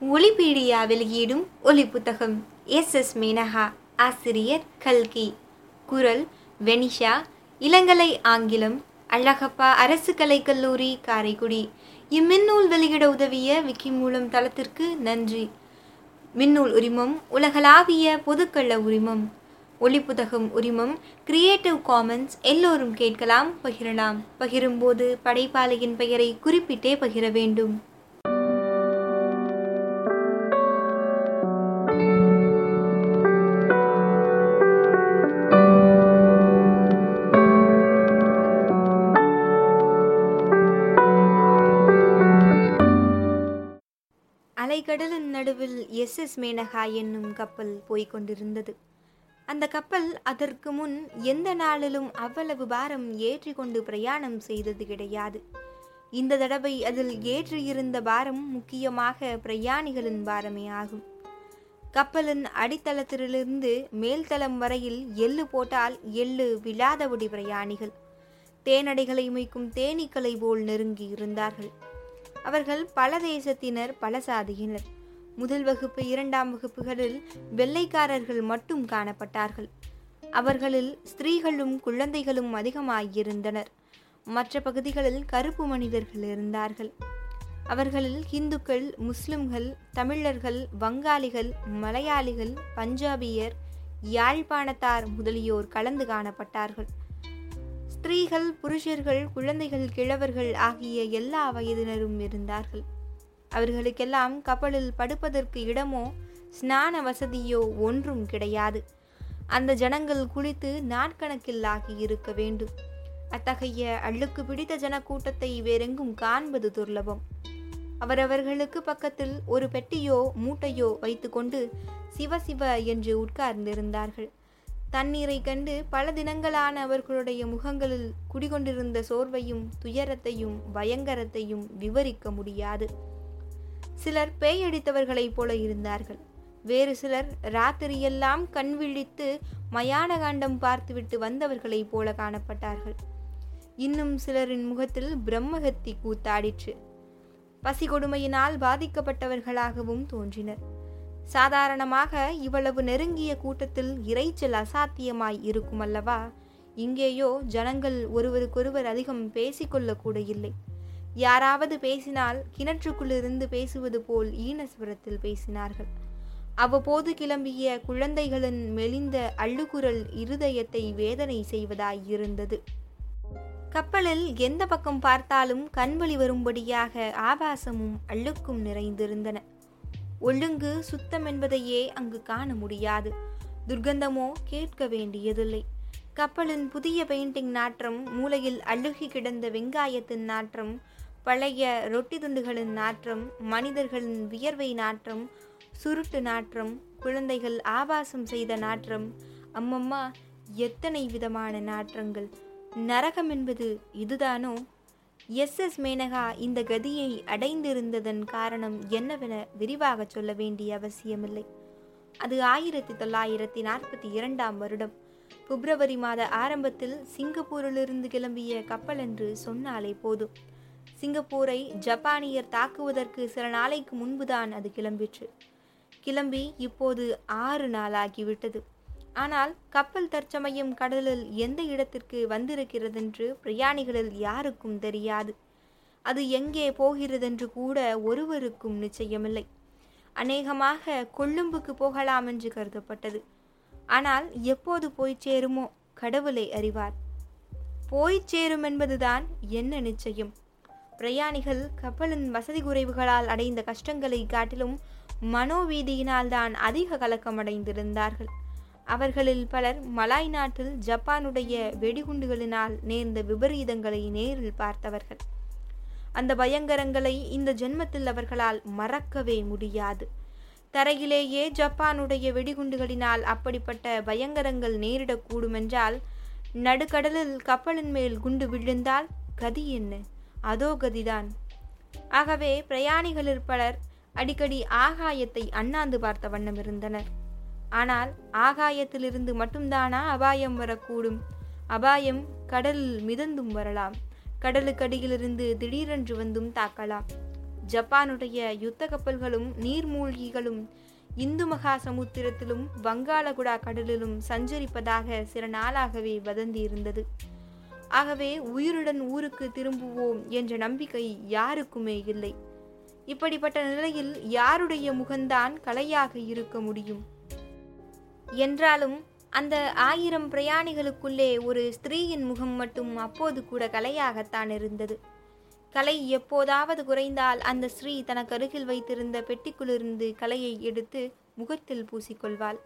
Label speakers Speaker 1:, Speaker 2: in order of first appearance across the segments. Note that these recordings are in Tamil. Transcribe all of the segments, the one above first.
Speaker 1: ஒலிபீடியா வெளியீடும் ஒலி புத்தகம் எஸ். எஸ். மேனகா ஆசிரியர் கல்கி. குரல் வெனிஷா இளங்கலை ஆங்கிலம் அழகப்பா அரசு கலைக்கல்லூரி காரைக்குடி. இம்மின்னூல் வெளியிட உதவிய விக்கி மூலம் தளத்திற்கு நன்றி. மின்னூல் உரிமம் உலகளாவிய பொதுக்கள உரிமம். ஒளிப்புத்தகம் உரிமம் கிரியேட்டிவ் காமன்ஸ் எல்லோரும் கேட்கலாம் பகிரலாம். பகிரும்போது படைப்பாளையின் பெயரை குறிப்பிட்டே பகிர வேண்டும். அலைக்கடலின் நடுவில் எஸ் எஸ் மேனகா என்னும் கப்பல் போய்க் கொண்டிருந்தது அந்த கப்பல் அதற்கு முன் எந்த நாளிலும் அவ்வளவு பாரம் ஏற்றி கொண்டு பிரயாணம் செய்தது கிடையாது. இந்த தடவை அதில் ஏற்றியிருந்த பாரம் முக்கியமாக பிரயாணிகளின் பாரமே ஆகும். கப்பலின் அடித்தளத்திலிருந்து மேல்தளம் வரையில் எள்ளு போட்டால் எள்ளு விழாதபடி பிரயாணிகள். தேனடைகளை மொய்க்கும் தேனீக்களை போல் நெருங்கி இருந்தார்கள். அவர்கள் பல தேசத்தினர் பல சாதியினர். முதல் வகுப்பு இரண்டாம் வகுப்புகளில் வெள்ளைக்காரர்கள் மட்டும் காணப்பட்டார்கள். அவர்களில் ஸ்திரீகளும் குழந்தைகளும் அதிகமாகியிருந்தனர் மற்ற பகுதிகளில் கருப்பு மனிதர்கள் இருந்தார்கள். அவர்களில் இந்துக்கள் முஸ்லிம்கள் தமிழர்கள் வங்காளிகள் மலையாளிகள் பஞ்சாபியர் யாழ்ப்பாணத்தார் முதலியோர் கலந்து காணப்பட்டார்கள். ஸ்திரீகள் புருஷர்கள் குழந்தைகள் கிழவர்கள் ஆகிய எல்லா வயதினரும் இருந்தார்கள். அவர்களுக்கெல்லாம் கப்பலில் படுப்பதற்கு இடமோ ஸ்நான வசதியோ ஒன்றும் கிடையாது. அந்த ஜனங்கள் குளித்து நாட்கணக்கில் ஆகி இருக்க வேண்டும். அத்தகைய அள்ளுக்கு பிடித்த ஜனக்கூட்டத்தை வேறெங்கும் காண்பது துர்லபம். அவரவர்களுக்கு பக்கத்தில் ஒரு பெட்டியோ மூட்டையோ வைத்துக்கொண்டு சிவ சிவ என்று உட்கார்ந்திருந்தார்கள். தண்ணீரை கண்டு பல தினங்களான அவர்களுடைய முகங்களில் குடிகொண்டிருந்த சோர்வையும் துயரத்தையும் பயங்கரத்தையும் விவரிக்க முடியாது. சிலர் பேயடித்தவர்களைப் போல இருந்தார்கள். வேறு சிலர் ராத்திரியெல்லாம் கண் விழித்து மயான காண்டம் பார்த்துவிட்டு வந்தவர்களைப் போல காணப்பட்டார்கள். இன்னும் சிலரின் முகத்தில் பிரம்மகத்தி கூத்தாடிற்று. பசி கொடுமையினால் பாதிக்கப்பட்டவர்களாகவும் தோன்றினர். சாதாரணமாக இவ்வளவு நெருங்கிய கூட்டத்தில் இறைச்சல் அசாத்தியமாய் இருக்கும் அல்லவா? இங்கேயோ ஜனங்கள் ஒருவருக்கொருவர் அதிகம் பேசிக்கொள்ளக்கூட இல்லை யாராவது பேசினால் கிணற்றுக்குள்ளிருந்து பேசுவது போல் ஈனஸ்வரத்தில் பேசினார்கள். அவ்வப்போது கிளம்பிய குழந்தைகளின் மெலிந்த அள்ளுகுரல் இருதயத்தை வேதனை செய்வதாய் இருந்தது கப்பலில் எந்த பக்கம் பார்த்தாலும் கண்வழி வரும்படியாக ஆபாசமும் அள்ளுக்கும் நிறைந்திருந்தன. ஒழுங்கு சுத்தம் என்பதையே அங்கு காண முடியாது. துர்கந்தமோ கேட்க வேண்டியதில்லை. கப்பலின் புதிய பெயிண்டிங் நாற்றம் மூலையில் அழுகி கிடந்த வெங்காயத்தின் நாற்றம் பழைய ரொட்டி துண்டுகளின் நாற்றம் மனிதர்களின் வியர்வை நாற்றம் சுருட்டு நாற்றம் குழந்தைகள் ஆபாசம் செய்த நாற்றம் அம்மம்மா எத்தனை விதமான நாற்றங்கள்? நரகம் என்பது இதுதானோ? எஸ் எஸ் மேனகா இந்த கதியை அடைந்திருந்ததன் காரணம் என்னவென விரிவாக சொல்ல வேண்டிய அவசியமில்லை. அது ஆயிரத்தி தொள்ளாயிரத்தி நாற்பத்தி இரண்டாம் வருடம். பிப்ரவரி மாத ஆரம்பத்தில் சிங்கப்பூரிலிருந்து கிளம்பிய கப்பல் என்று சொன்னாலே போதும். சிங்கப்பூரை ஜப்பானியர் தாக்குவதற்கு சில நாளைக்கு முன்புதான் அது கிளம்பிற்று. கிளம்பி இப்போது ஆறு நாளாகிவிட்டது. ஆனால் கப்பல் தற்சமயம் கடலில் எந்த இடத்திற்கு வந்திருக்கிறதென்று பிரயாணிகளில் யாருக்கும் தெரியாது. அது எங்கே போகிறதென்று கூட ஒருவருக்கும் நிச்சயமில்லை. அநேகமாக கொழும்புக்கு போகலாம் என்று கருதப்பட்டது. ஆனால் எப்போது போய் சேருமோ கடவுளை அறிவார். போய் சேரும் என்பதுதான் என்ன நிச்சயம். பிரயாணிகள் கப்பலின் வசதி குறைவுகளால் அடைந்த கஷ்டங்களை காட்டிலும் மனோவீதியினால் தான் அதிக கலக்கமடைந்திருந்தார்கள். அவர்களில் பலர் மலாய் நாட்டில் ஜப்பானுடைய வெடிகுண்டுகளினால் நேர்ந்த விபரீதங்களை நேரில் பார்த்தவர்கள். அந்த பயங்கரங்களை இந்த ஜென்மத்தில் அவர்களால் மறக்கவே முடியாது. தரையிலேயே ஜப்பானுடைய வெடிகுண்டுகளினால் அப்படிப்பட்ட பயங்கரங்கள் நேரிடக்கூடுமென்றால் நடுக்கடலில் கப்பலின் மேல் குண்டு விழுந்தால் கதி என்ன? அதோ கதிதான். ஆகவே பிரயாணிகளில் பலர் அடிக்கடி ஆகாயத்தை அண்ணாந்து பார்த்த வண்ணம் இருந்தனர். ஆனால் ஆகாயத்திலிருந்து மட்டும்தானா அபாயம் வரக்கூடும்? அபாயம் கடலில் மிதந்தும் வரலாம். கடலுக்கடியிலிருந்து திடீரென்று வந்தும் தாக்கலாம். ஜப்பானுடைய யுத்த கப்பல்களும் நீர்மூழ்கிகளும் இந்து மகா சமுத்திரத்திலும் வங்காளகுடா கடலிலும் சஞ்சரிப்பதாக சில நாளாகவே வதந்தி இருந்தது ஆகவே உயிருடன் ஊருக்கு திரும்புவோம் என்ற நம்பிக்கை யாருக்குமே இல்லை. இப்படிப்பட்ட நிலையில் யாருடைய முகந்தான் கலையாக இருக்க முடியும்? என்றாலும் அந்த ஆயிரம் பிரயாணிகளுக்குள்ளே ஒரு ஸ்திரீயின் முகம் மட்டும் அப்போது கூட கலையாகத்தான் இருந்தது. கலை எப்போதாவது குறைந்தால் அந்த ஸ்ரீ தனக்கு அருகில் வைத்திருந்த பெட்டிக்குள்ளிருந்து கலையை எடுத்து முகத்தில் பூசிக்கொள்வாள்.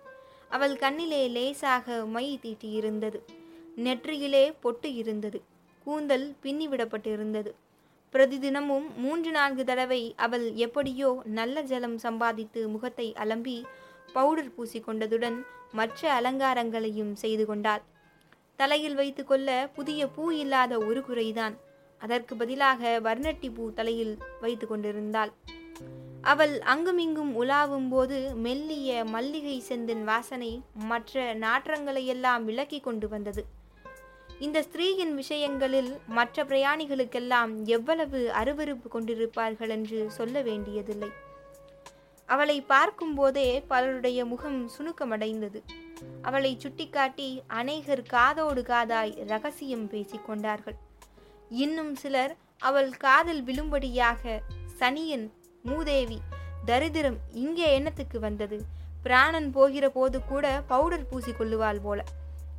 Speaker 1: அவள் கண்ணிலே லேசாக மை தீட்டியிருந்தது. நெற்றியிலே பொட்டு இருந்தது. கூந்தல் பின்னிவிடப்பட்டிருந்தது. பிரதிதினமும் மூன்று நான்கு தடவை அவள் எப்படியோ நல்ல ஜலம் சம்பாதித்து முகத்தை அலம்பி பவுடர் பூசிக்கொண்டதுடன் மற்ற அலங்காரங்களையும் செய்து கொண்டாள். தலையில் வைத்துக்கொள்ள புதிய பூ இல்லாத ஒரு குறைதான். அதற்கு பதிலாக வர்ணட்டி பூ தலையில் வைத்து கொண்டிருந்தாள். அவள் அங்குமிங்கும் உலாவும் போது மெல்லிய மல்லிகை செந்தின் வாசனை மற்ற நாற்றங்களையெல்லாம் விலக்கி கொண்டு வந்தது. இந்த ஸ்திரீயின் விஷயங்களில் மற்ற பிரயாணிகளுக்கெல்லாம் எவ்வளவு அருவருப்பு கொண்டிருப்பார்கள் என்று சொல்ல வேண்டியதில்லை. அவளை பார்க்கும்போதே பலருடைய முகம் சுணுக்கமடைந்தது. அவளை சுட்டிக்காட்டி அநேகர் காதோடு காதாய் ரகசியம் பேசிக்கொண்டார்கள் இன்னும் சிலர் அவள் காதல் விழும்படியாக சனியன் மூதேவி தரித்திரம் இங்கே எண்ணத்துக்கு வந்தது? பிராணன் போகிற போது கூட பவுடர் பூசிக்கொள்ளுவாள் போல.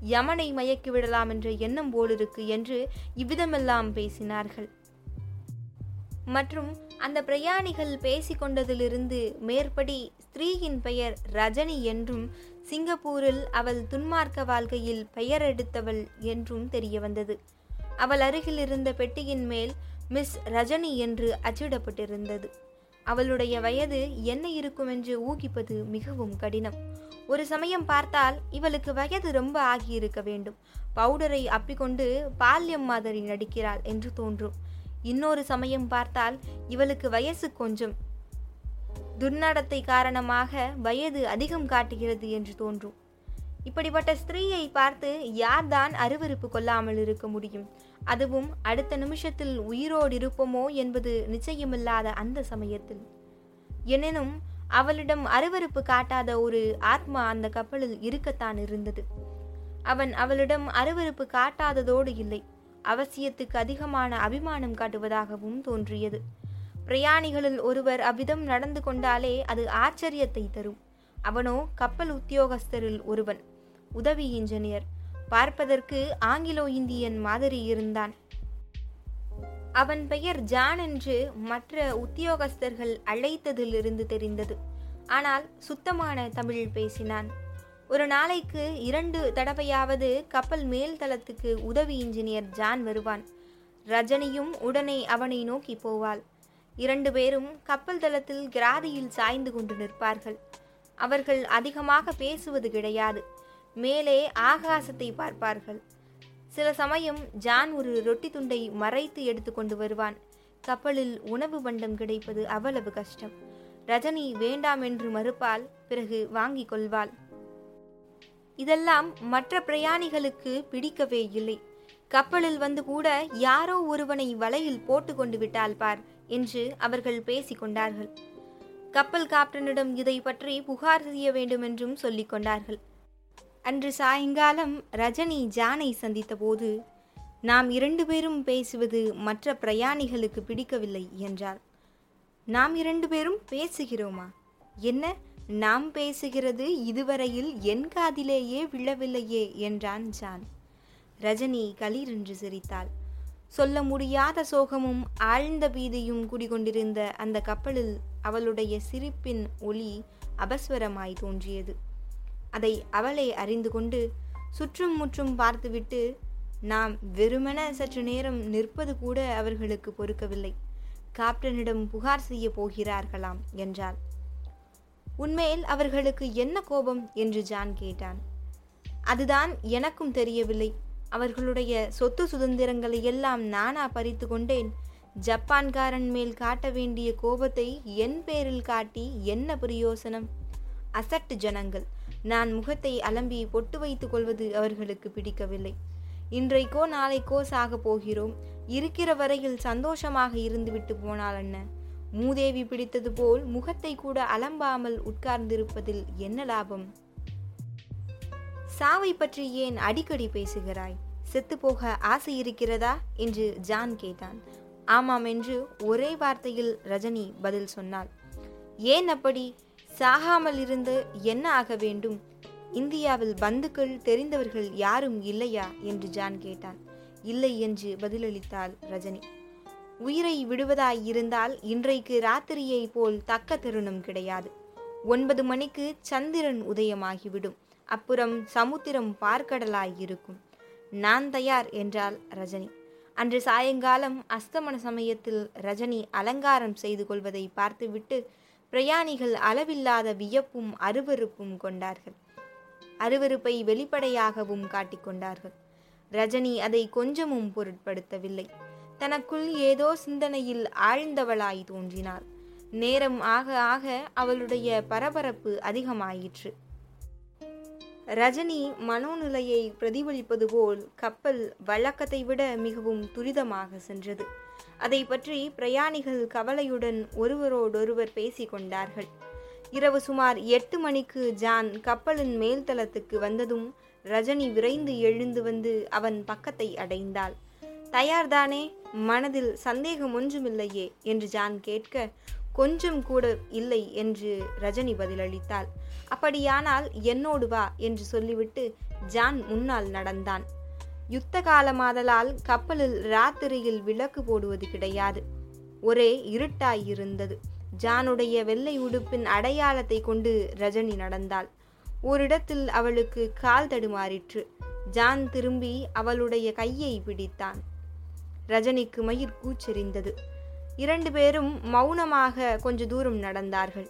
Speaker 1: யமனை மயக்கி விடலாம் என்ற எண்ணம் போலிருக்கு என்று இவ்விதமெல்லாம் பேசினார்கள். மற்றும் அந்த பிரயாணிகள் பேசிக்கொண்டதிலிருந்து மேற்படி ஸ்திரீயின் பெயர் ரஜினி என்றும் சிங்கப்பூரில் அவள் துன்மார்க்க வாழ்க்கையில் பெயர் எடுத்தவள் என்றும் தெரிய வந்தது அவள் அருகில் இருந்த பெட்டியின் மேல் மிஸ் ரஜினி என்று அச்சிடப்பட்டிருந்தது. அவளுடைய வயது என்ன இருக்கும் என்று ஊகிப்பது மிகவும் கடினம். ஒரு சமயம் பார்த்தால் இவளுக்கு வயது ரொம்ப ஆகியிருக்க வேண்டும். பவுடரை அப்பிக்கொண்டு பால்யம் மாதிரி நடிக்கிறாள் என்று தோன்றும். இன்னொரு சமயம் பார்த்தால் இவளுக்கு வயசு கொஞ்சம். துர்நடத்தை காரணமாக வயது அதிகம் காட்டுகிறது என்று தோன்றும். இப்படிப்பட்ட ஸ்திரீயை பார்த்து யார்தான் அருவருப்பு கொள்ளாமல் இருக்க முடியும்? அதுவும் அடுத்த நிமிஷத்தில் உயிரோடு இருப்போமோ என்பது நிச்சயமில்லாத அந்த சமயத்தில். எனினும் அவளிடம் அருவருப்பு காட்டாத ஒரு ஆத்மா அந்த கப்பலில் இருக்கத்தான் இருந்தது. அவன் அவளிடம் அருவருப்பு காட்டாததோடு இல்லை. அவசியத்துக்கு அதிகமான அபிமானம் காட்டுவதாகவும் தோன்றியது. பிரயாணிகளில் ஒருவர் அவ்விதம் நடந்து கொண்டாலே அது ஆச்சரியத்தை தரும். அவனோ கப்பல் உத்தியோகஸ்தரில் ஒருவன். உதவி இன்ஜினியர். பார்ப்பதற்கு ஆங்கிலோ இந்தியன் மாதிரி இருந்தான். அவன் பெயர் ஜான் என்று மற்ற உத்தியோகஸ்தர்கள் அழைத்ததிலிருந்து தெரிந்தது. ஆனால் சுத்தமான தமிழ் பேசினான். ஒரு நாளைக்கு இரண்டு தடவையாவது கப்பல் மேல் தளத்துக்கு உதவி இன்ஜினியர் ஜான் வருவான். ரஜினியும் உடனே அவனை நோக்கி போவாள். இரண்டு பேரும் கப்பல் தளத்தில் கிராதியில் சாய்ந்து கொண்டு நிற்பார்கள். அவர்கள் அதிகமாக பேசுவது கிடையாது. மேலே ஆகாசத்தை பார்ப்பார்கள். சில சமயம் ஜான் ஒரு ரொட்டி துண்டை மறைத்து எடுத்து கொண்டு வருவான். கப்பலில் உணவு பண்டம் கிடைப்பது அவ்வளவு கஷ்டம். ரஜினி வேண்டாம் என்று மறுப்பால் பிறகு வாங்கிக் கொள்வாள். இதெல்லாம் மற்ற பிரயாணிகளுக்கு பிடிக்கவே இல்லை. கப்பலில் வந்து கூட யாரோ ஒருவனை வலையில் போட்டு கொண்டு விட்டால் பார் என்று அவர்கள் பேசிக் கொண்டார்கள். கப்பல் காப்டனிடம் இதை பற்றி புகார் செய்ய வேண்டும் என்றும் சொல்லிக் கொண்டார்கள். அன்று சாயங்காலம் ரஜினி ஜானை சந்தித்தபோது நாம் இரண்டு பேரும் பேசுவது மற்ற பிரயாணிகளுக்கு பிடிக்கவில்லை என்றார் நாம் இரண்டு பேரும் பேசுகிறோமா? என்ன? நாம் பேசுகிறது இதுவரையில் என் காதிலேயே விழவில்லையே என்றான் ஜான். ரஜினி கலீரென்று சிரித்தாள். சொல்ல முடியாத சோகமும் ஆழ்ந்த பீதியும் குடிகொண்டிருந்த அந்த கப்பலில் அவளுடைய சிரிப்பின் ஒளி அபஸ்வரமாய் தோன்றியது. அதை அவளே அறிந்து கொண்டு சுற்றும் முற்றும் பார்த்துவிட்டு நாம் வெறுமென சற்று நேரம் நிற்பது கூட அவர்களுக்கு பொறுக்கவில்லை. காப்டனிடம் புகார் செய்ய போகிறார்களாம் என்றாள். உண்மையில் அவர்களுக்கு என்ன கோபம் என்று ஜான் கேட்டான். அதுதான் எனக்கும் தெரியவில்லை. அவர்களுடைய சொத்து சுதந்திரங்களை எல்லாம் நானா பறித்து கொண்டேன். ஜப்பான்காரன் மேல் காட்ட வேண்டிய கோபத்தை என் பேரில் காட்டி என்ன பிரயோசனம்? அசட்டு ஜனங்கள். நான் முகத்தை அலம்பி பொட்டு வைத்துக் கொள்வது அவர்களுக்கு பிடிக்கவில்லை. இன்றைக்கோ நாளைக்கோ சாக போகிறோம். இருக்கிற வரையில் சந்தோஷமாக இருந்துவிட்டு போனால் என்ன? மூதேவி பிடித்தது போல் முகத்தை கூட அலம்பாமல் உட்கார்ந்திருப்பதில் என்ன லாபம்? சாவை பற்றி ஏன் அடிக்கடி பேசுகிறாய்? செத்துப்போக ஆசை இருக்கிறதா? என்று ஜான் கேட்டான். ஆமாம் என்று ஒரே வார்த்தையில் ரஜினி பதில் சொன்னாள். ஏன் அப்படி? சாகாமல் இருந்து என்ன ஆக வேண்டும்? இந்தியாவில் பந்துக்கள் தெரிந்தவர்கள் யாரும் இல்லையா? என்று ஜான் கேட்டான். இல்லை என்று பதிலளித்தாள் ரஜினி. உயிரை விடுவதாய் இருந்தால் இன்றைக்கு ராத்திரியை போல் தக்க தருணம் கிடையாது. ஒன்பது மணிக்கு சந்திரன் உதயமாகிவிடும். அப்புறம் சமுத்திரம் பார்க்கடலாய் இருக்கும். நான் தயார் என்றாள் ரஜினி. அன்று சாயங்காலம் அஸ்தமன சமயத்தில் ரஜினி அலங்காரம் செய்து கொள்வதை பார்த்துவிட்டு பிரயாணிகள் அளவில்லாத வியப்பும் அருவருப்பும் கொண்டார்கள். அருவருப்பை வெளிப்படையாகவும் காட்டிக்கொண்டார்கள் ரஜினி அதை கொஞ்சமும் பொருட்படுத்தவில்லை. தனக்குள் ஏதோ சிந்தனையில் ஆழ்ந்தவளாய் தோன்றினாள். நேரம் ஆக ஆக அவளுடைய பரபரப்பு அதிகமாயிற்று. ரஜினி மனோநிலையை பிரதிபலிப்பது போல் கப்பல் வழக்கத்தை விட மிகவும் துரிதமாக சென்றது. அதை பற்றி பிரயாணிகள் கவலையுடன் ஒருவரோடொருவர் பேசிக்கொண்டார்கள் இரவு சுமார் எட்டு மணிக்கு ஜான் கப்பலின் மேல்தளத்துக்கு வந்ததும் ரஜினி விரைந்து எழுந்து வந்து அவன் பக்கத்தை அடைந்தாள். தயார்தானே? மனதில் சந்தேகம் ஒன்றுமில்லையே என்று ஜான் கேட்க கொஞ்சம் கூட இல்லை என்று ரஜினி பதிலளித்தாள். அப்படியானால் என்னோடு வா என்று சொல்லிவிட்டு ஜான் முன்னால் நடந்தான். யுத்த காலமாதலால் கப்பலில் ராத்திரியில் விளக்கு போடுவது கிடையாது. ஒரே இருட்டாயிருந்தது. ஜானுடைய வெள்ளை உடுப்பின் அடையாளத்தை கொண்டு ரஜினி நடந்தாள். ஓரிடத்தில் அவளுக்கு கால் தடுமாறிற்று. ஜான் திரும்பி அவளுடைய கையை பிடித்தான். ரஜினிக்கு மயிர் கூச்செறிந்தது. இரண்டு பேரும் மௌனமாக கொஞ்ச தூரம் நடந்தார்கள்.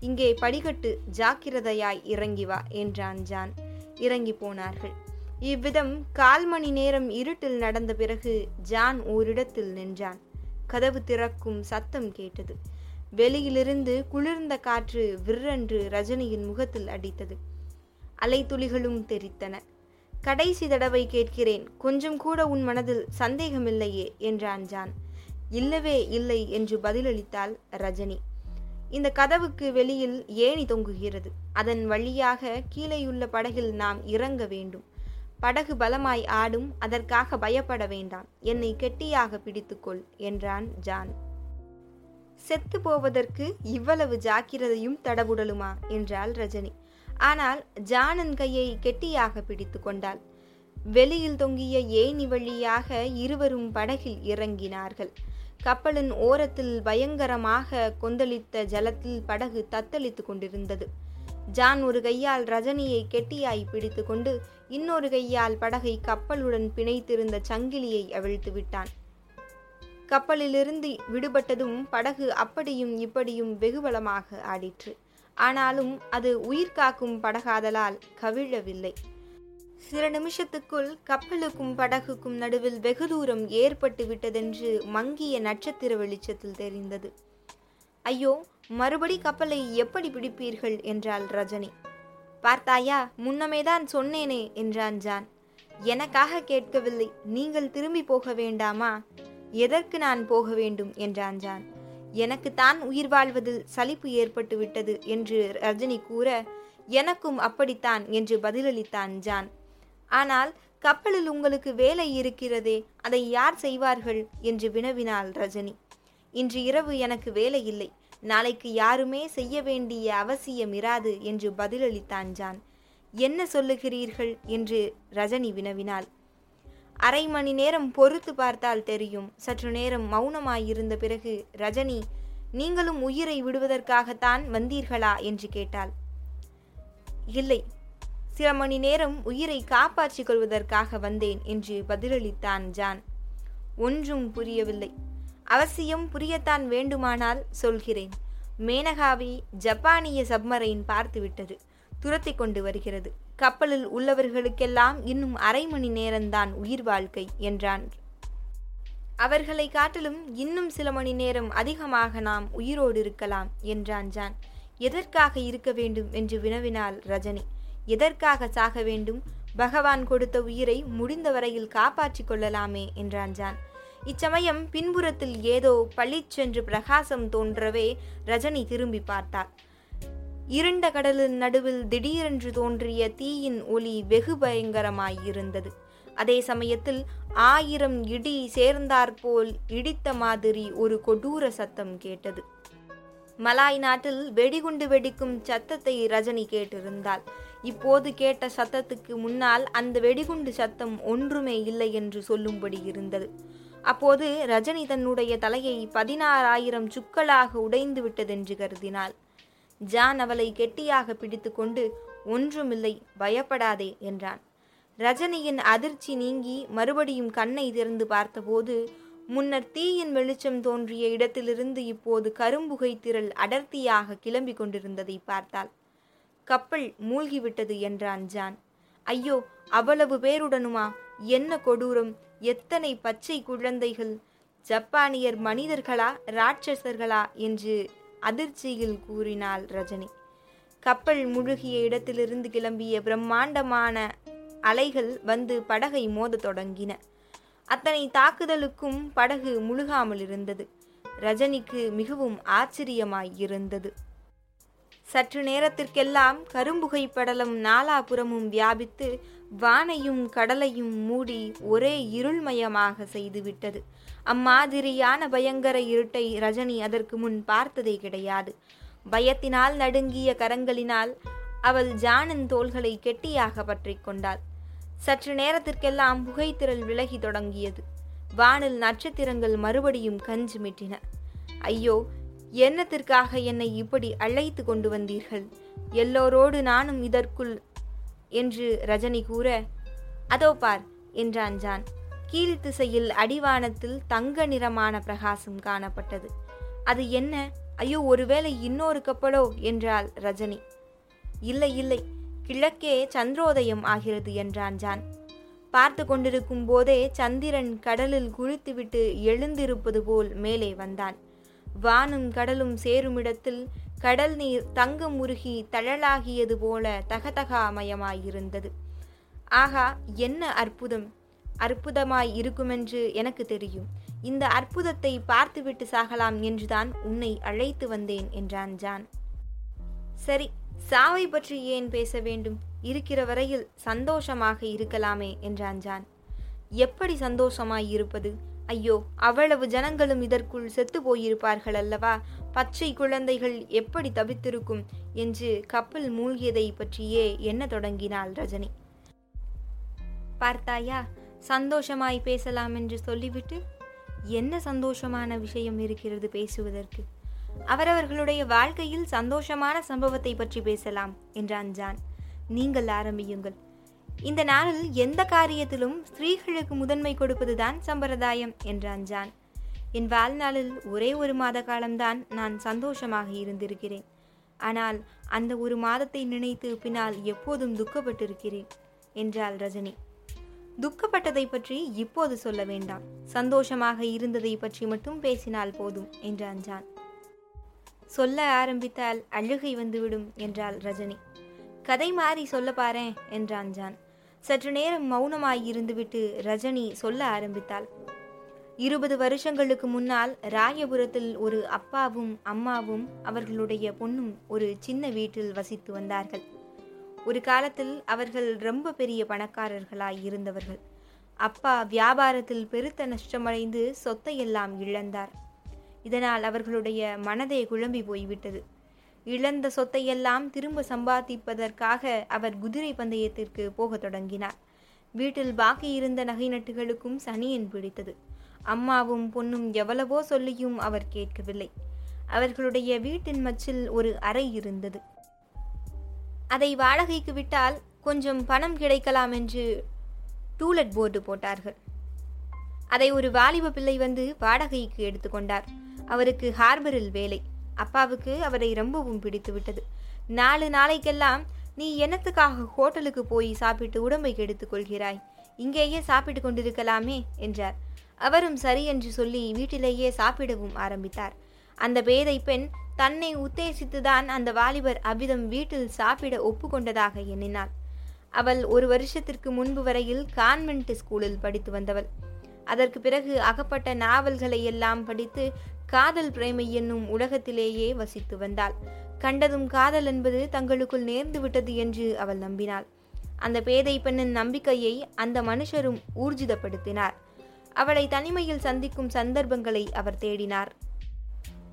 Speaker 1: இங்கே படிக்கட்டு ஜாக்கிரதையாய் இறங்கி வா என்றான் ஜான். இறங்கி போனார்கள். இவ்விதம் கால் மணி நேரம் இருட்டில் நடந்த பிறகு ஜான் ஓரிடத்தில் நின்றான். கதவு திறக்கும் சத்தம் கேட்டது. வெளியிலிருந்து குளிர்ந்த காற்று விற்றென்று ரஜினியின் முகத்தில் அடித்தது. அலைத்துளிகளும் தெரித்தன கடைசி தடவை கேட்கிறேன் கொஞ்சம் கூட உன் மனதில் சந்தேகமில்லையே என்றான் ஜான். இல்லவே இல்லை என்று பதிலளித்தாள் ரஜினி. இந்த கதவுக்கு வெளியில் ஏணி தொங்குகிறது. அதன் வழியாக கீழேயுள்ள படகில் நாம் இறங்க வேண்டும். படகு பலமாய் ஆடும் அதற்காக பயப்பட வேண்டாம். என்னை கெட்டியாக பிடித்துக்கொள் என்றான் ஜான். செத்து போவதற்கு இவ்வளவு ஜாக்கிரதையும் தடபுடலுமா என்றாள் ரஜினி. ஆனால் ஜானன் கையை கெட்டியாக பிடித்து கொண்டாள். வெளியில் தொங்கிய ஏணி வழியாக இருவரும் படகில் இறங்கினார்கள். கப்பலின் ஓரத்தில் பயங்கரமாக கொந்தளித்த ஜலத்தில் படகு தத்தளித்து கொண்டிருந்தது. ஜான் ஒரு கையால் ரஜனியை கெட்டியாய் பிடித்து கொண்டு இன்னொரு கையால் படகை கப்பலுடன் பிணைத்திருந்த சங்கிலியை அவிழ்த்து விட்டான். கப்பலிலிருந்து விடுபட்டதும் படகு அப்படியும் இப்படியும் வெகுபலமாக ஆடிற்று. ஆனாலும் அது உயிர் காக்கும் படகாதலால் கவிழவில்லை. சில நிமிஷத்துக்குள் கப்பலுக்கும் படகுக்கும் நடுவில் வெகு தூரம் ஏற்பட்டு விட்டதென்று மங்கிய நட்சத்திர வெளிச்சத்தில் தெரிந்தது. ஐயோ மறுபடி கப்பலை எப்படி பிடிப்பீர்கள்? என்றாள் ரஜினி. பார்த்தாயா முன்னமேதான் சொன்னேனே என்றான் ஜான். எனக்காக கேட்கவில்லை நீங்கள் திரும்பி போக வேண்டாமா? எதற்கு நான் போக வேண்டும்? என்றான் ஜான். எனக்கு தான் உயிர் வாழ்வதில் சலிப்பு ஏற்பட்டு விட்டது என்று ரஜினி கூற எனக்கும் அப்படித்தான் என்று பதிலளித்தான் ஜான். ஆனால் கப்பலில் உங்களுக்கு வேலை இருக்கிறதே அதை யார் செய்வார்கள்? என்று வினவினாள் ரஜினி. இன்று இரவு எனக்கு வேலை இல்லை நாளைக்கு யாருமே செய்ய வேண்டிய அவசியம் இராது என்று பதிலளித்தான் ஜான். என்ன சொல்லுகிறீர்கள்? என்று ரஜினி வினவினாள். அரை மணி நேரம் பொறுத்து பார்த்தால் தெரியும். சற்று நேரம் மௌனமாயிருந்த பிறகு ரஜினி நீங்களும் உயிரை விடுவதற்காகத்தான் வந்தீர்களா? என்று கேட்டாள். இல்லை. சில மணி நேரம் உயிரை காப்பாற்றிக் கொள்வதற்காக வந்தேன் என்று பதிலளித்தான் ஜான். ஒன்றும் புரியவில்லை. அவசியம் புரியத்தான் வேண்டுமானால் சொல்கிறேன். மேனகாவை ஜப்பானிய சப்மரைன் பார்த்துவிட்டது. துரத்தி கொண்டு வருகிறது. கப்பலில் உள்ளவர்களுக்கெல்லாம் இன்னும் அரை மணி நேரம்தான் உயிர் வாழ்க்கை என்றான். அவர்களை காட்டிலும் இன்னும் சில மணி நேரம் அதிகமாக நாம் உயிரோடு இருக்கலாம் என்றான் ஜான். எதற்காக இருக்க வேண்டும்? என்று வினவினாள் ரஜினி. எதற்காக சாக வேண்டும்? பகவான் கொடுத்த உயிரை முடிந்த வரையில் காப்பாற்றிக் கொள்ளலாமே என்றான் ஜான். இச்சமயம் பின்புறத்தில் ஏதோ பளிச்சென்று பிரகாசம் தோன்றவே ரஜினி திரும்பி பார்த்தார் இருண்ட கடலின் நடுவில் திடீரென்று தோன்றிய தீயின் ஒளி வெகு பயங்கரமாயிருந்தது. அதே சமயத்தில் ஆயிரம் இடி சேர்ந்தாற்போல் இடித்த மாதிரி ஒரு கொடூர சத்தம் கேட்டது. மலாய் நாட்டில் வெடிகுண்டு வெடிக்கும் சத்தத்தை ரஜினி கேட்டிருந்தாள். இப்போது கேட்ட சத்தத்துக்கு முன்னால் அந்த வெடிகுண்டு சத்தம் ஒன்றுமே இல்லை என்று சொல்லும்படி இருந்தது. அப்போது ரஜினி தன்னுடைய தலையை பதினாறாயிரம் சுக்களாக உடைந்து விட்டதென்று கருதினாள். ஜான் அவளை கெட்டியாக பிடித்துக்கொண்டு ஒன்றுமில்லை பயப்படாதே என்றான். ரஜினியின் அதிர்ச்சி நீங்கி மறுபடியும் கண்ணை திறந்து பார்த்தபோது முன்னர் தீயின் வெளிச்சம் தோன்றிய இடத்திலிருந்து இப்போது கரும்புகை திரள் அடர்த்தியாக கிளம்பி கொண்டிருந்ததை பார்த்தாள். கப்பல் மூழ்கிவிட்டது என்றான் ஜான். ஐயோ அவ்வளவு பேருடனுமா? என்ன கொடூரம்? எத்தனை பச்சை குழந்தைகள்? ஜப்பானியர் மனிதர்களா ராட்சசர்களா? என்று அதிர்ச்சியில் கூறினாள் ரஜினி. கப்பல் முழுகிய இடத்திலிருந்து கிளம்பிய பிரம்மாண்டமான அலைகள் வந்து படகை மோதத் தொடங்கின. அத்தனை தாக்குதலுக்கும் படகு முழுகாமல் இருந்தது. ரஜினிக்கு மிகவும் ஆச்சரியமாயிருந்தது சற்று நேரத்திற்கெல்லாம் கரும்புகை படலம் நாலாபுறமும் வியாபித்து வானையும் கடலையும் மூடி ஒரே இருள்மயமாக செய்துவிட்டது. அம்மாதிரியான பயங்கர இருட்டை ரஜினி அதற்கு முன் பார்த்ததே கிடையாது. பயத்தினால் நடுங்கிய கரங்களினால் அவள் ஜானின் தோள்களை கெட்டியாக பற்றி கொண்டாள். சற்று நேரத்திற்கெல்லாம் புகைத்திரள் விலகி தொடங்கியது. வானில் நட்சத்திரங்கள் மறுபடியும் கஞ்சு மிட்டின ஐயோ என்னத்திற்காக என்னை இப்படி அழைத்து கொண்டு வந்தீர்கள்? எல்லோரோடு நானும் இதற்குள் என்று ரஜினி கூற அதோ பார் என்றான் ஜான். கீழ் திசையில் அடிவானத்தில் தங்க நிறமான பிரகாசம் காணப்பட்டது. அது என்ன? ஐயோ ஒருவேளை இன்னொரு கப்பலோ? என்றாள் ரஜினி. இல்லை இல்லை. கிழக்கே சந்திரோதயம் ஆகிறது என்றான் ஜான். பார்த்து கொண்டிருக்கும் போதே சந்திரன் கடலில் குளித்துவிட்டு எழுந்திருப்பது போல் மேலே வந்தான். வானும் கடலும் சேருமிடத்தில் கடல் நீர் தங்கம் உருகி தழலாகியது போல தகதகாமயமாயிருந்தது. ஆகா என்ன அற்புதம்? அற்புதமாய் இருக்குமென்று எனக்கு தெரியும். இந்த அற்புதத்தை பார்த்துவிட்டு சாகலாம் என்றுதான் உன்னை அழைத்து வந்தேன் என்றான் ஜான். சரி சாவை பற்றி ஏன் பேச வேண்டும்? இருக்கிற வரையில் சந்தோஷமாக இருக்கலாமே என்றான் ஜான். எப்படி சந்தோஷமாய் இருப்பது? ஐயோ அவ்வளவு ஜனங்களும் இதற்குள் செத்து போயிருப்பார்கள் அல்லவா? பச்சை குழந்தைகள் எப்படி தவித்திருக்கும் என்று கப்பல் மூழ்கியதை பற்றியே எண்ண தொடங்கினாள் ரஜினி? பார்த்தாயா சந்தோஷமாய் பேசலாம் என்று சொல்லிவிட்டு என்ன சந்தோஷமான விஷயம் இருக்கிறது பேசுவதற்கு? அவரவர்களுடைய வாழ்க்கையில் சந்தோஷமான சம்பவத்தை பற்றி பேசலாம் என்றான் ஜான். நீங்கள் ஆரம்பியுங்கள். இந்த நாளில் எந்த காரியத்திலும் ஸ்திரீகளுக்கு முதன்மை கொடுப்பதுதான் சம்பிரதாயம் என்றான் ஜான். என் வாழ்நாளில் ஒரே ஒரு மாத காலம்தான் நான் சந்தோஷமாக இருந்திருக்கிறேன். ஆனால் அந்த ஒரு மாதத்தை நினைத்து பின்னால் எப்போதும் துக்கப்பட்டிருக்கிறேன் என்றாள் ரஜினி. துக்கப்பட்டதை பற்றி இப்போது சொல்ல வேண்டாம். சந்தோஷமாக இருந்ததை பற்றி மட்டும் பேசினால் போதும் என்றான் ஜான். சொல்ல ஆரம்பித்தால் அழுகை வந்துவிடும் என்றாள் ரஜினி. கதை மாறி சொல்ல பாரேன் என்றான் ஜான். சற்று நேரம் மௌனமாய் இருந்துவிட்டு ரஜினி சொல்ல ஆரம்பித்தாள். இருபது வருஷங்களுக்கு முன்னால் ராயபுரத்தில் ஒரு அப்பாவும் அம்மாவும் அவர்களுடைய பொண்ணும் ஒரு சின்ன வீட்டில் வசித்து வந்தார்கள். ஒரு காலத்தில் அவர்கள் ரொம்ப பெரிய பணக்காரர்களாய் இருந்தவர்கள். அப்பா வியாபாரத்தில் பெருத்த நஷ்டமடைந்து சொத்தையெல்லாம் இழந்தார். இதனால் அவர்களுடைய மனதே குழம்பி போய்விட்டது. இழந்த சொத்தையெல்லாம் திரும்ப சம்பாதிப்பதற்காக அவர் குதிரை பந்தயத்திற்கு போகத் தொடங்கினார். வீட்டில் பாக்கி இருந்த நகை நட்டுகளுக்கும் சனியன் பிடித்தது. அம்மாவும் பொண்ணும் எவ்வளவோ சொல்லியும் அவர் கேட்கவில்லை. அவர்களுடைய வீட்டின் மச்சில் ஒரு அறை இருந்தது. அதை வாடகைக்கு விட்டால் கொஞ்சம் பணம் கிடைக்கலாம் என்று டூலெட் போர்டு போட்டார்கள். அதை ஒரு வாலிப பிள்ளை வந்து வாடகைக்கு எடுத்துக்கொண்டார் அவருக்கு ஹார்பரில் வேலை. அப்பாவுக்கு அவரை ரொம்பவும் பிடித்து விட்டது. நாலு நாளைக்கெல்லாம் நீ என்னத்துக்காக ஹோட்டலுக்கு போய் சாப்பிட்டு உடம்பை கெடுத்துக் கொள்கிறாய்? இங்கேயே சாப்பிட்டு கொண்டிருக்கலாமே என்றார். அவரும் சரி என்று சொல்லி வீட்டிலேயே சாப்பிடவும் ஆரம்பித்தார். அந்த பேதை பெண் தன்னை உத்தேசித்துதான் அந்த வாலிபர் அபிதம் வீட்டில் சாப்பிட ஒப்புக்கொண்டதாக எண்ணினாள். அவள் ஒரு வருஷத்திற்கு முன்பு வரையில் கான்வென்ட் ஸ்கூலில் படித்து வந்தவள். அதற்கு பிறகு அகப்பட்ட நாவல்களை எல்லாம் படித்து காதல் பிரேமை என்னும் உலகத்திலேயே வசித்து வந்தாள். கண்டதும் காதல் என்பது தங்களுக்குள் நேர்ந்து விட்டது என்று அவள் நம்பினாள். அந்த பேதை பெண்ணின் நம்பிக்கையை அந்த மனுஷரும் ஊர்ஜிதப்படுத்தினார். அவளை தனிமையில் சந்திக்கும் சந்தர்ப்பங்களை அவர் தேடினார்.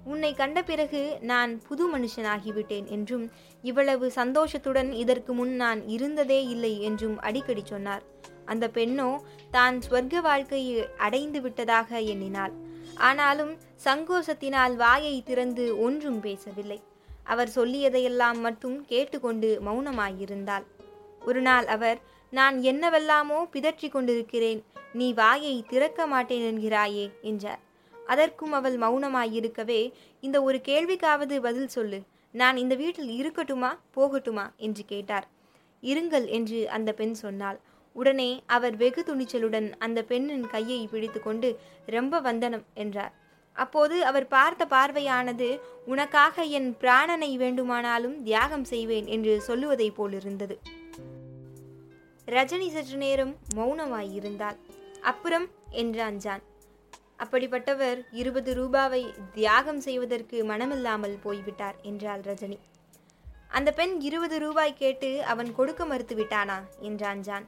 Speaker 1: உன்னை கண்ட பிறகு நான் புது மனுஷனாகிவிட்டேன் என்றும் இவ்வளவு சந்தோஷத்துடன் இதற்கு முன் நான் இருந்ததே இல்லை என்றும் அடிக்கடி சொன்னார். அந்த பெண்ணோ தான் ஸ்வர்க்க வாழ்க்கையை அடைந்து விட்டதாக எண்ணினாள். ஆனாலும் சங்கோஷத்தினால் வாயை திறந்து ஒன்றும் பேசவில்லை. அவர் சொல்லியதையெல்லாம் மட்டும் கேட்டுக்கொண்டு மௌனமாயிருந்தாள். ஒரு நாள் அவர் நான் என்னவெல்லாமோ பிதற்றி கொண்டிருக்கிறேன். நீ வாயை திறக்க மாட்டேன் என்கிறாயே என்றார். அதற்கும் அவள் மௌனமாயிருக்கவே இந்த ஒரு கேள்விக்காவது பதில் சொல்லு. நான் இந்த வீட்டில் இருக்கட்டுமா போகட்டுமா? என்று கேட்டார். இருங்கள் என்று அந்த பெண் சொன்னாள். உடனே அவர் வெகு துணிச்சலுடன் அந்த பெண்ணின் கையை பிடித்துக்கொண்டு ரொம்ப வந்தனம் என்றார். அப்போது அவர் பார்த்த பார்வையானது உனக்காக என் பிராணனை வேண்டுமானாலும் தியாகம் செய்வேன் என்று சொல்லுவதைப் போலிருந்தது. ரஜினி சற்று நேரம் மௌனமாயிருந்தாள். அப்புறம் என்றான் ஜான். அப்படிப்பட்டவர் இருபது ரூபாவை தியாகம் செய்வதற்கு மனமில்லாமல் போய்விட்டார் என்றாள் ரஜினி. அந்த பெண் இருபது ரூபாய் கேட்டு அவன் கொடுக்க மறுத்து விட்டானா என்றான் ஜான்.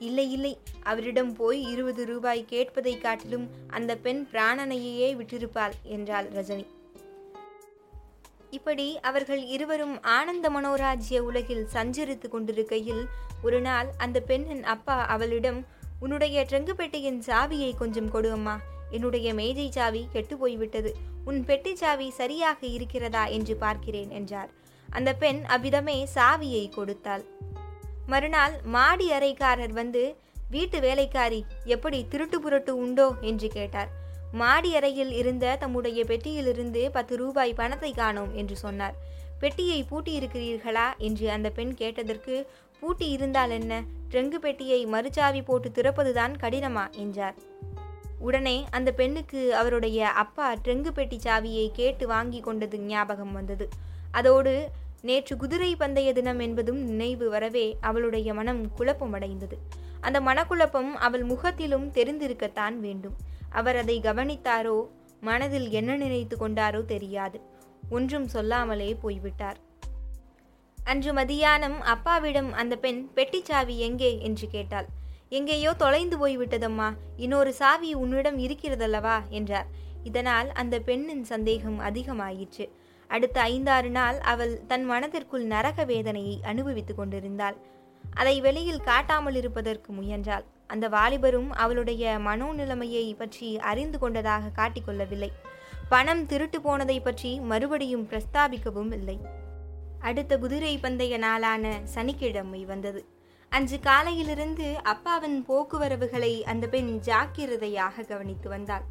Speaker 1: இல்லை இல்லை. அவரிடம் போய் இருபது ரூபாய் கேட்பதை காட்டிலும் அந்த பெண் பிராணனையே விட்டிருப்பாள் என்றாள் ரஜினி. இப்படி அவர்கள் இருவரும் ஆனந்த மனோராஜ்ய உலகில் சஞ்சரித்து கொண்டிருக்கையில் ஒரு நாள் அந்த பெண்ணின் அப்பா அவளிடம் உன்னுடைய ட்ரங்கு பெட்டியின் சாவியை கொஞ்சம் கொடு அம்மா. என்னுடைய மேஜை சாவி கெட்டு போய்விட்டது உன் பெட்டி சாவி சரியாக இருக்கிறதா? என்று பார்க்கிறேன் என்றார். அந்த பெண் அவ்விதமே சாவியை கொடுத்தாள். மறுநாள் மாடி அறைக்காரர் வந்து வீட்டு வேலைக்காரி எப்படி திருட்டு புரட்டு உண்டோ? என்று கேட்டார். மாடி அறையில் இருந்த தம்முடைய பெட்டியிலிருந்து பத்து ரூபாய் பணத்தை காணோம் என்று சொன்னார். பெட்டியை பூட்டி இருக்கிறீர்களா என்று அந்த பெண் கேட்டதற்கு பூட்டி இருந்தால் என்ன? ட்ரெங்கு பெட்டியை மறுச்சாவி போட்டு திறப்பதுதான் கடினமா? என்றார். உடனே அந்த பெண்ணுக்கு அவருடைய அப்பா ட்ரெங்கு பெட்டி சாவியை கேட்டு வாங்கி கொண்டது ஞாபகம் வந்தது. அதோடு நேற்று குதிரை பந்தய தினம் என்பதும் நினைவு வரவே அவளுடைய மனம் குழப்பமடைந்தது. அந்த மனக்குழப்பம் அவள் முகத்திலும் தெரிந்திருக்கத்தான் வேண்டும். அவர் அதை கவனித்தாரோ மனதில் என்ன நினைத்து கொண்டாரோ தெரியாது. ஒன்றும் சொல்லாமலே போய்விட்டார். அன்று மதியானம் அப்பாவிடம் அந்த பெண் பெட்டிச்சாவி எங்கே? என்று கேட்டாள். எங்கேயோ தொலைந்து போய்விட்டதம்மா. இன்னொரு சாவி உன்னிடம் இருக்கிறதல்லவா? என்றார். இதனால் அந்த பெண்ணின் சந்தேகம் அதிகமாயிற்று. அடுத்த ஐந்தாறு நாள் அவள் தன் மனதிற்குள் நரக வேதனையை அனுபவித்துக் கொண்டிருந்தாள். அதை வெளியில் காட்டாமல் இருப்பதற்கு முயன்றாள். அந்த வாலிபரும் அவளுடைய மனோநிலைமையை பற்றி அறிந்து கொண்டதாக காட்டிக்கொள்ளவில்லை பணம் திருட்டு போனதை பற்றி மறுபடியும் பிரஸ்தாபிக்கவும் இல்லை. அடுத்த குதிரை பந்தய நாளான சனிக்கிழமை வந்தது. அன்று காலையிலிருந்து அப்பாவின் போக்குவரவுகளை அந்த பெண் ஜாக்கிரதையாக கவனித்து வந்தாள்.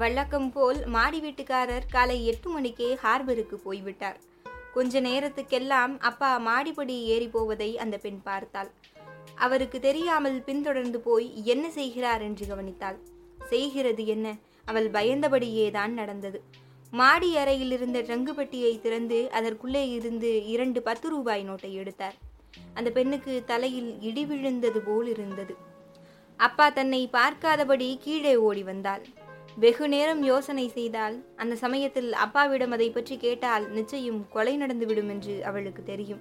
Speaker 1: வழக்கம் போல் மாடி வீட்டுக்காரர் காலை எட்டு மணிக்கே ஹார்பருக்கு போய்விட்டார். கொஞ்ச நேரத்துக்கெல்லாம் அப்பா மாடிப்படி ஏறி போவதை அந்த பெண் பார்த்தாள். அவருக்கு தெரியாமல் பின்தொடர்ந்து போய் என்ன செய்கிறார் என்று கவனித்தாள். செய்கிறது என்ன? அவள் பயந்தபடியே தான் நடந்தது. மாடி அறையில் இருந்த ரங்கு பெட்டியை திறந்து அதற்குள்ளே இருந்து இரண்டு பத்து ரூபாய் நோட்டை எடுத்தார். அந்த பெண்ணுக்கு தலையில் இடி விழுந்தது போல் இருந்தது. அப்பா தன்னை பார்க்காதபடி கீழே ஓடி வந்தாள். வெகு நேரம் யோசனை செய்தால் அந்த சமயத்தில் அப்பாவிடம் அதை பற்றி கேட்டால் நிச்சயம் கொலை நடந்துவிடும் என்று அவளுக்கு தெரியும்.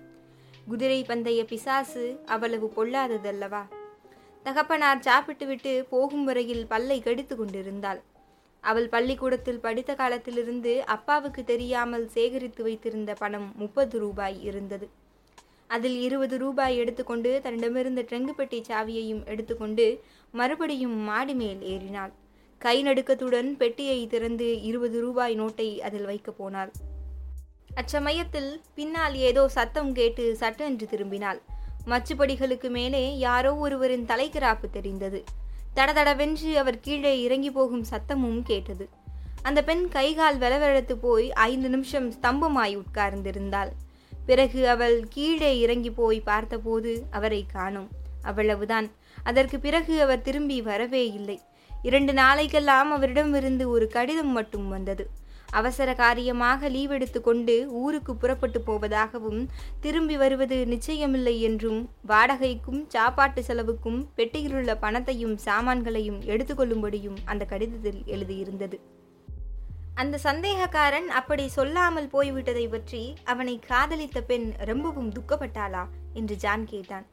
Speaker 1: குதிரை பந்தய பிசாசு அவ்வளவு பொல்லாததல்லவா? தகப்பனார் சாப்பிட்டுவிட்டு போகும் வரையில் பல்லை கடித்து கொண்டிருந்தாள். அவள் பள்ளிக்கூடத்தில் படித்த காலத்திலிருந்து அப்பாவுக்கு தெரியாமல் சேகரித்து வைத்திருந்த பணம் முப்பது ரூபாய் இருந்தது. அதில் இருபது ரூபாய் எடுத்துக்கொண்டு தன்னிடமிருந்த ட்ரெங்கு பெட்டி சாவியையும் எடுத்துக்கொண்டு மறுபடியும் மாடி மேல் ஏறினாள். கை நடுக்கத்துடன் பெட்டியை திறந்து இருபது ரூபாய் நோட்டை அதில் வைக்கப் போனாள். அச்சமயத்தில் பின்னால் ஏதோ சத்தம் கேட்டு சட்டென்று திரும்பினாள். மச்சுப்படிகளுக்கு மேலே யாரோ ஒருவரின் தலைக்கிராப்பு தெரிந்தது. தடதடவென்று அவர் கீழே இறங்கி போகும் சத்தமும் கேட்டது. அந்த பெண் கைகால் வெலவெழுத்து போய் ஐந்து நிமிஷம் ஸ்தம்பமாய் உட்கார்ந்திருந்தாள். பிறகு அவள் கீழே இறங்கி போய் பார்த்தபோது அவரை காணோம். அவ்வளவுதான். அதற்கு பிறகு அவர் திரும்பி வரவே இல்லை. இரண்டு நாளைக்கெல்லாம் அவரிடமிருந்து ஒரு கடிதம் மட்டும் வந்தது. அவசர காரியமாக லீவ் எடுத்து கொண்டு ஊருக்கு புறப்பட்டு போவதாகவும் திரும்பி வருவது நிச்சயமில்லை என்றும் வாடகைக்கும் சாப்பாட்டு செலவுக்கும் பெட்டியிலுள்ள பணத்தையும் சாமான்களையும் எடுத்துக்கொள்ளும்படியும் அந்த கடிதத்தில் எழுதியிருந்தது. அந்த சந்தேகக்காரன் அப்படி சொல்லாமல் போய்விட்டதை பற்றி அவனை காதலித்த பெண் ரொம்பவும் துக்கப்பட்டாளா? என்று ஜான் கேட்டான்.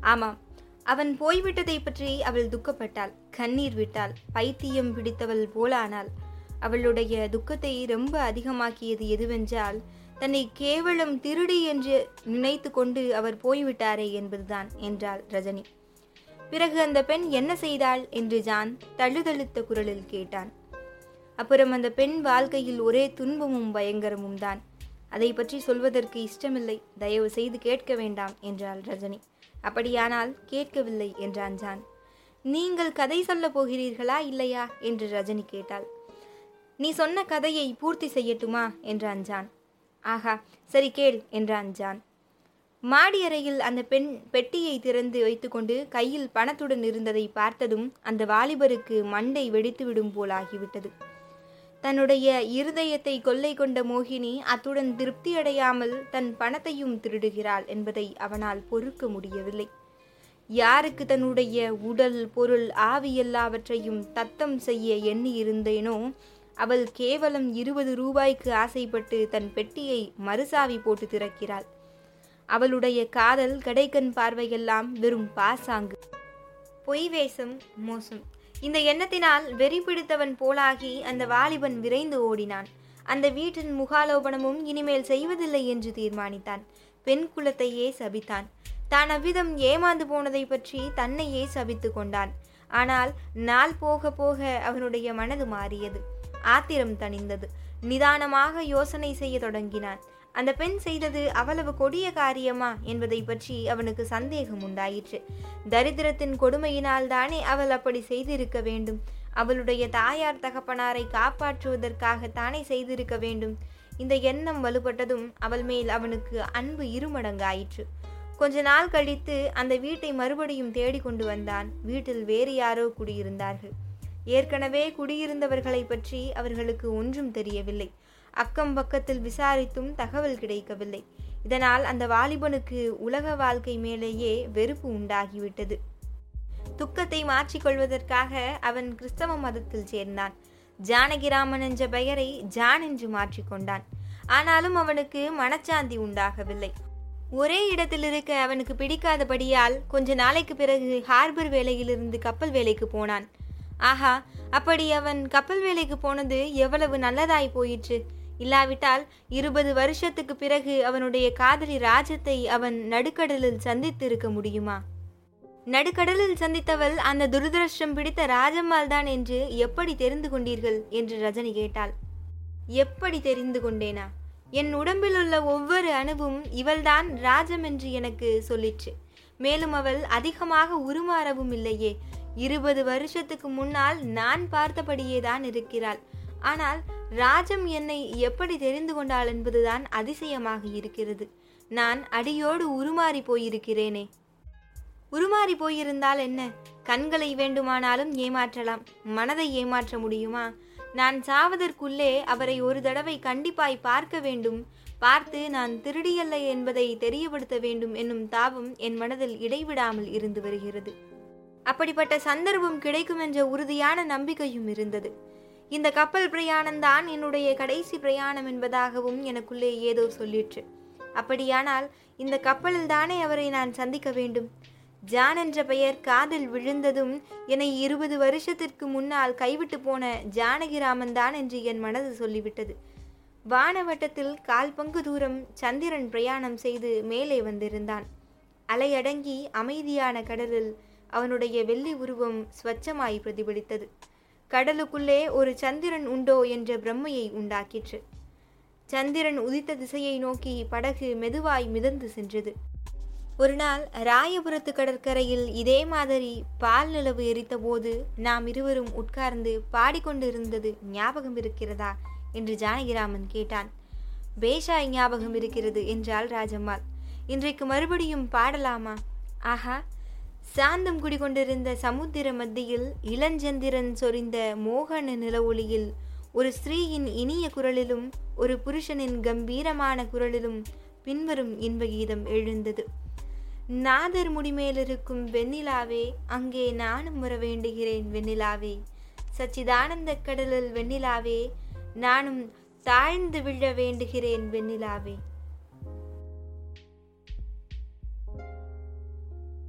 Speaker 1: ஆமாம் அவன் போய்விட்டதை பற்றி அவள் துக்கப்பட்டாள். கண்ணீர் விட்டாள். பைத்தியம் பிடித்தவள் போலானாள். அவளுடைய துக்கத்தை ரொம்ப அதிகமாக்கியது எதுவென்றால் தன்னை கேவலம் திருடி என்று நினைத்து கொண்டு அவர் போய்விட்டாரே என்பதுதான் என்றாள் ரஜினி. பிறகு அந்த பெண் என்ன செய்தாள் என்று ஜான் தழுதழுத்த குரலில் கேட்டான். அப்புறம் அந்த பெண் வாழ்க்கையில் ஒரே துன்பமும் பயங்கரமும் தான் அதை பற்றி சொல்வதற்கு இஷ்டமில்லை. தயவு செய்து கேட்க வேண்டாம் என்றாள் ரஜினி. அப்படியானால் கேட்கவில்லை என்றான் ஜான். நீங்கள் கதை சொல்லப் போகிறீர்களா இல்லையா என்று ரஜினி கேட்டாள். நீ சொன்ன கதையை பூர்த்தி செய்யட்டுமா என்றான் ஜான். ஆஹா சரி கேள் என்றான் ஜான். மாடி அறையில் அந்த பெண் பெட்டியை திறந்து வைத்துக்கொண்டு கையில் பணத்துடன் இருந்ததை பார்த்ததும் அந்த வாலிபருக்கு மண்டை வெடித்துவிடும் போலாகிவிட்டது. தன்னுடைய இருதயத்தை கொள்ளை கொண்ட மோகினி அத்துடன் திருப்தியடையாமல் தன் பணத்தையும் திருடுகிறாள் என்பதை அவனால் பொறுக்க முடியவில்லை. யாருக்கு தன்னுடைய உடல் பொருள் ஆவி எல்லாவற்றையும் தத்தம் செய்ய எண்ணி இருந்தேனோ அவள் கேவலம் இருபது ரூபாய்க்கு ஆசைப்பட்டு தன் பெட்டியை மறுசாவி போட்டு திறக்கிறாள். அவளுடைய காதல் கடைக்கண் பார்வையெல்லாம் வெறும் பாசாங்கு. பொய் வேஷம் மோசம். இந்த எண்ணத்தினால் வெறி பிடித்தவன் போலாகி அந்த வாலிபன் விரைந்து ஓடினான். அந்த வீட்டின் முகாலோபனமும் இனிமேல் செய்வதில்லை என்று தீர்மானித்தான். பெண் குலத்தையே சபித்தான். தான் அவ்விதம் ஏமாந்து போனதை பற்றி தன்னையே சபித்து கொண்டான். ஆனால் நாள் போக போக அவனுடைய மனது மாறியது. ஆத்திரம் தணிந்தது. நிதானமாக யோசனை செய்ய தொடங்கினான். அந்த பெண் செய்தது அவ்வளவு கொடிய காரியமா என்பதை பற்றி அவனுக்கு சந்தேகம் உண்டாயிற்று. தரித்திரத்தின் கொடுமையினால் தானே அவள் அப்படி செய்திருக்க வேண்டும். அவளுடைய தாயார் தகப்பனாரை காப்பாற்றுவதற்காக தானே செய்திருக்க வேண்டும். இந்த எண்ணம் வலுப்பட்டதும் அவள் மேல் அவனுக்கு அன்பு இருமடங்காயிற்று. கொஞ்ச நாள் கழித்து அந்த வீட்டை மறுபடியும் தேடி கொண்டு வந்தான். வீட்டில் வேறு யாரோ குடியிருந்தார்கள். ஏற்கனவே குடியிருந்தவர்களை பற்றி அவர்களுக்கு ஒன்றும் தெரியவில்லை. அக்கம் பக்கத்தில் விசாரித்தும் தகவல் கிடைக்கவில்லை. இதனால் அந்த வாலிபனுக்கு உலக வாழ்க்கை மேலேயே வெறுப்பு உண்டாகிவிட்டது. துக்கத்தை மாற்றிக்கொள்வதற்காக அவன் கிறிஸ்தவ மதத்தில் சேர்ந்தான். ஜானகிராமன் என்ற பெயரை ஜான் என்று மாற்றிக்கொண்டான் ஆனாலும் அவனுக்கு மனச்சாந்தி உண்டாகவில்லை. ஒரே இடத்தில் இருக்க அவனுக்கு பிடிக்காதபடியால் கொஞ்ச நாளைக்கு பிறகு ஹார்பர் வேலையிலிருந்து கப்பல் வேலைக்கு போனான். ஆஹா அப்படி அவன் கப்பல் வேலைக்கு போனது எவ்வளவு நல்லதாய் போயிற்று. இல்லாவிட்டால் இருபது வருஷத்துக்கு பிறகு அவனுடைய காதலி ராஜத்தை அவன் நடுக்கடலில் சந்தித்து இருக்க முடியுமா? நடுக்கடலில் சந்தித்தவள் அந்த துரதிருஷ்டம் பிடித்த ராஜம்மாள் தான் என்று எப்படி தெரிந்து கொண்டீர்கள்? என்று ரஜினி கேட்டாள். எப்படி தெரிந்து கொண்டேனா? என் உடம்பில் உள்ள ஒவ்வொரு அணுவும் இவள்தான் ராஜம் என்று எனக்கு சொல்லிற்று. மேலும் அவள் அதிகமாக உருமாறவும் இல்லையே. இருபது வருஷத்துக்கு முன்னால் நான் பார்த்தபடியே தான் இருக்கிறாள். ஆனால் ராஜம் என்னை எப்படி தெரிந்து கொண்டாள் என்பதுதான் அதிசயமாக இருக்கிறது. நான் அடியோடு உருமாறி போயிருக்கிறேனே. உருமாறி போயிருந்தால் என்ன? கண்களை வேண்டுமானாலும் ஏமாற்றலாம். மனதை ஏமாற்ற முடியுமா? நான் சாவதற்குள்ளே அவரை ஒரு தடவை கண்டிப்பாய் பார்க்க வேண்டும். பார்த்து நான் திருடியல்ல என்பதை தெரியப்படுத்த வேண்டும் என்னும் தாபம் என் மனதில் இடைவிடாமல் இருந்து வருகிறது. அப்படிப்பட்ட சந்தர்ப்பம் கிடைக்கும் என்ற உறுதியான நம்பிக்கையும் இருந்தது. இந்த கப்பல் பிரயாணம்தான் என்னுடைய கடைசி பிரயாணம் என்பதாகவும் எனக்குள்ளே ஏதோ சொல்லிற்று. அப்படியானால் இந்த கப்பலில் தானே அவரை நான் சந்திக்க வேண்டும்? ஜான் என்ற பெயர் காதில் விழுந்ததும் என்னை இருபது வருஷத்திற்கு முன்னால் கைவிட்டு போன ஜானகிராமன் தான் என்று என் மனது சொல்லிவிட்டது. வானவட்டத்தில் கால் பங்கு தூரம் சந்திரன் பிரயாணம் செய்து மேலே வந்திருந்தான். அலையடங்கி அமைதியான கடலில் அவனுடைய வெள்ளி உருவம் ஸ்வச்சமாய் பிரதிபலித்தது. கடலுக்குள்ளே ஒரு சந்திரன் உண்டோ என்ற பிரம்மையை உண்டாக்கிற்று. சந்திரன் உதித்த திசையை நோக்கி படகு மெதுவாய் மிதந்து சென்றது. ஒரு நாள் ராயபுரத்து கடற்கரையில் இதே மாதிரி பால் நிலவு எரித்தபோது நாம் இருவரும் உட்கார்ந்து பாடிக்கொண்டிருந்தது ஞாபகம் இருக்கிறதா என்று ஜானகிராமன் கேட்டான். பேஷாய் ஞாபகம் இருக்கிறது என்றாள் ராஜம்மாள். இன்றைக்கு மறுபடியும் பாடலாமா? ஆஹா சாந்தம் குடிகொண்டிருந்த சமுத்திர மத்தியில் இளஞ்சந்திரன் சொரிந்த மோகன நில ஒளியில் ஒரு ஸ்திரீயின் இனிய குரலிலும் ஒரு புருஷனின் கம்பீரமான குரலிலும் பின்வரும் இன்ப கீதம் எழுந்தது. நாதர் முடிமேலிருக்கும் வெண்ணிலாவே அங்கே நானும் வர வேண்டுகிறேன் வெண்ணிலாவே. சச்சிதானந்த கடலில் வெண்ணிலாவே நானும் தாழ்ந்து விழ வேண்டுகிறேன் வெண்ணிலாவே.